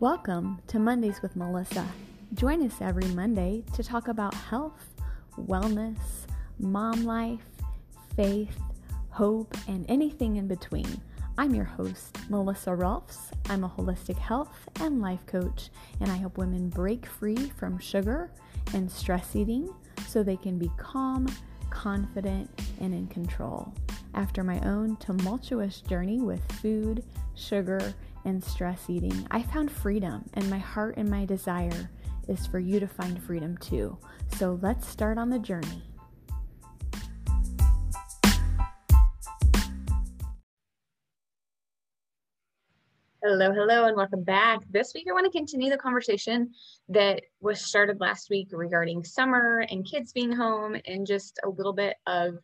Welcome to Mondays with Melissa. Join us every Monday to talk about health, wellness, mom life, faith, hope, and anything in between. I'm your host, Melissa Rolfs. I'm a holistic health and life coach, and I help women break free from sugar and stress eating so they can be calm, confident, and in control. After my own tumultuous journey with food, sugar, and stress eating, I found freedom, and my heart and my desire is for you to find freedom too. So let's start on the journey. Hello, hello, and welcome back. This week, I want to continue the conversation that was started last week regarding summer and kids being home and just a little bit of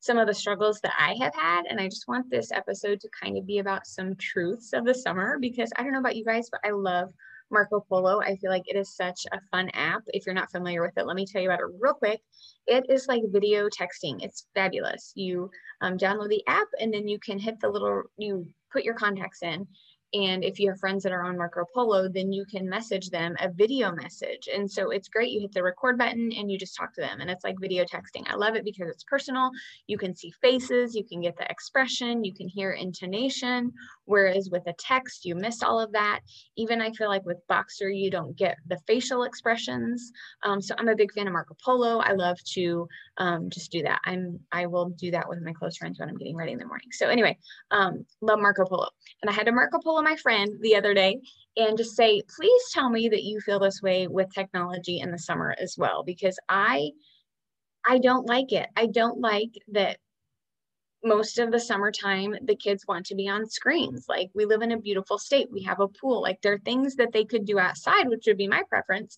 some of the struggles that I have had. And I just want this episode to kind of be about some truths of the summer because I don't know about you guys, but I love Marco Polo. I feel like it is such a fun app. If you're not familiar with it, let me tell you about it real quick. It is like video texting. It's fabulous. You um, download the app and then you can hit the little, you put your contacts in and if you have friends that are on Marco Polo, then you can message them a video message. And so it's great. You hit the record button and you just talk to them. And it's like video texting. I love it because it's personal. You can see faces, you can get the expression, you can hear intonation. Whereas with a text, you miss all of that. Even I feel like with Voxer, you don't get the facial expressions. Um, so I'm a big fan of Marco Polo. I love to um, just do that. I'm I will do that with my close friends when I'm getting ready in the morning. So anyway, um, love Marco Polo. And I had a Marco Polo my friend the other day and just say, please tell me that you feel this way with technology in the summer as well, because I I don't like it. I don't like that most of the summertime the kids want to be on screens. Like we live in a beautiful state. We have a pool. Like there are things that they could do outside which would be my preference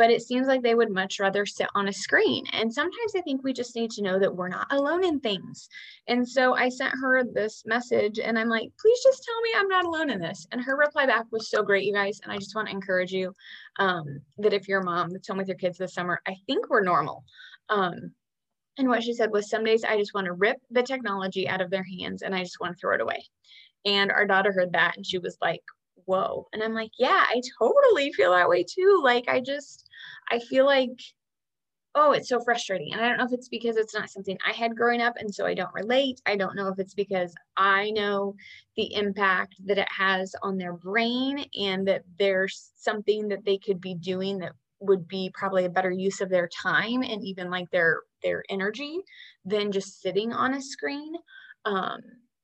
but it seems like they would much rather sit on a screen and sometimes i think we just need to know that we're not alone in things and so i sent her this message and i'm like please just tell me i'm not alone in this and her reply back was so great you guys and i just want to encourage you um, that if you're a mom that's home with your kids this summer i think we're normal um, and what she said was, some days I just want to rip the technology out of their hands and I just want to throw it away. And our daughter heard that and she was like, whoa. And I'm like, yeah, I totally feel that way too. Like, I just, I feel like, oh, it's so frustrating. And I don't know if it's because it's not something I had growing up and so I don't relate. I don't know if it's because I know the impact that it has on their brain and that there's something that they could be doing that would be probably a better use of their time and even like their their energy than just sitting on a screen um,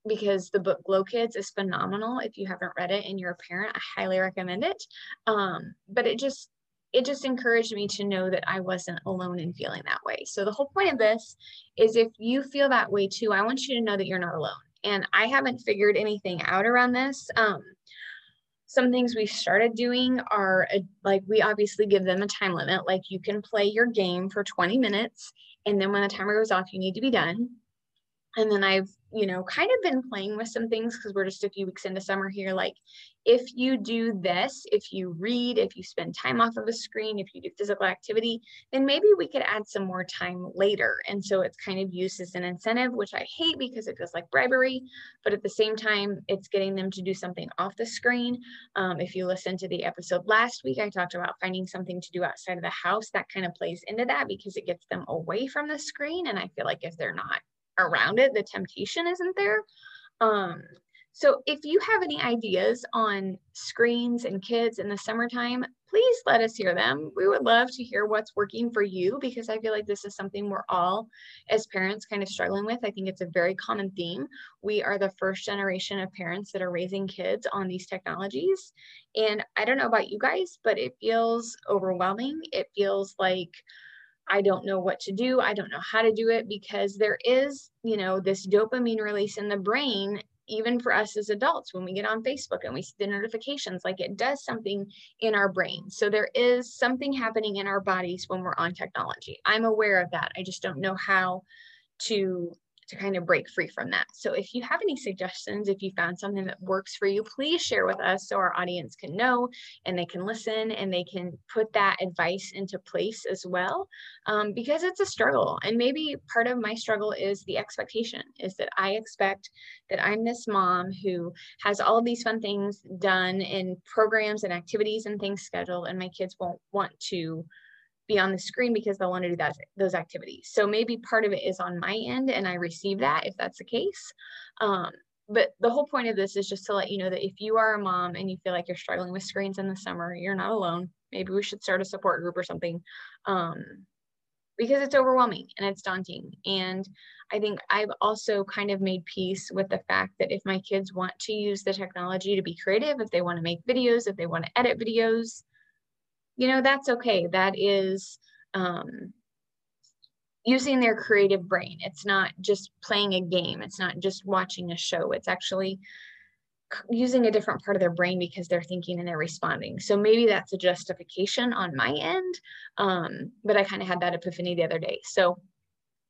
because the book glow kids is phenomenal if you haven't read it and you're a parent i highly recommend it um, but it just it just encouraged me to know that i wasn't alone in feeling that way. So the whole point of this is if you feel that way too i want you to know that you're not alone. And i haven't figured anything out around this. Um, some things we started doing are uh, like we obviously give them a time limit. Like you can play your game for 20 minutes and then when the timer goes off you need to be done and then i've you know kind of been playing with some things because we're just a few weeks into summer here. Like if you do this if you read if you spend time off of a screen if you do physical activity then maybe we could add some more time later. And so it's kind of used as an incentive which i hate because it feels like bribery but at the same time it's getting them to do something off the screen. Um, if you listen to the episode last week i talked about finding something to do outside of the house. That kind of plays into that because it gets them away from the screen and i feel like if they're not around it the temptation isn't there. Um so if you have any ideas on screens and kids in the summertime please let us hear them. We would love to hear what's working for you because i feel like this is something we're all as parents kind of struggling with. I think it's a very common theme. We are the first generation of parents that are raising kids on these technologies. And i don't know about you guys but it feels overwhelming. It feels like I don't know what to do. I don't know how to do it because there is, you know, this dopamine release in the brain, even for us as adults, when we get on Facebook and we see the notifications, like it does something in our brain. So there is something happening in our bodies when we're on technology. I'm aware of that. I just don't know how to to kind of break free from that. So if you have any suggestions, if you found something that works for you, please share with us so our audience can know and they can listen and they can put that advice into place as well. Um, because it's a struggle. And maybe part of my struggle is the expectation is that I expect that I'm this mom who has all of these fun things done in programs and activities and things scheduled, and my kids won't want to be on the screen because they'll want to do that those activities. So maybe part of it is on my end and I receive that if that's the case. Um, but the whole point of this is just to let you know that if you are a mom and you feel like you're struggling with screens in the summer, you're not alone. Maybe we should start a support group or something. Um, because it's overwhelming and it's daunting. And I think I've also kind of made peace with the fact that if my kids want to use the technology to be creative, if they want to make videos, if they want to edit videos, you know, that's okay. That is um, using their creative brain. It's not just playing a game, it's not just watching a show. It's actually using a different part of their brain because they're thinking and they're responding. So maybe that's a justification on my end. Um, but I kind of had that epiphany the other day. So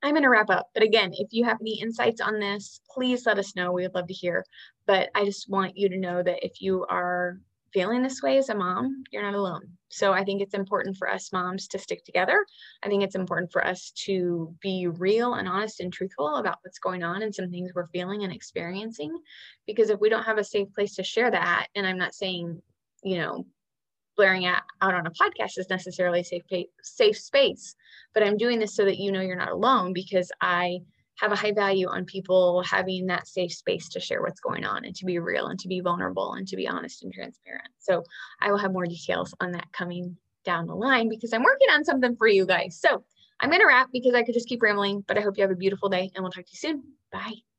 I'm going to wrap up. But again, if you have any insights on this, please let us know. We would love to hear. But I just want you to know that if you are feeling this way as a mom, you're not alone. So I think it's important for us moms to stick together. I think it's important for us to be real and honest and truthful about what's going on and some things we're feeling and experiencing. Because if we don't have a safe place to share that, and I'm not saying, you know, blaring out, on a podcast is necessarily safe, safe space, but I'm doing this so that you know you're not alone because I have a high value on people having that safe space to share what's going on and to be real and to be vulnerable and to be honest and transparent. So I will have more details on that coming down the line because I'm working on something for you guys. So I'm going to wrap because I could just keep rambling, but I hope you have a beautiful day and we'll talk to you soon. Bye.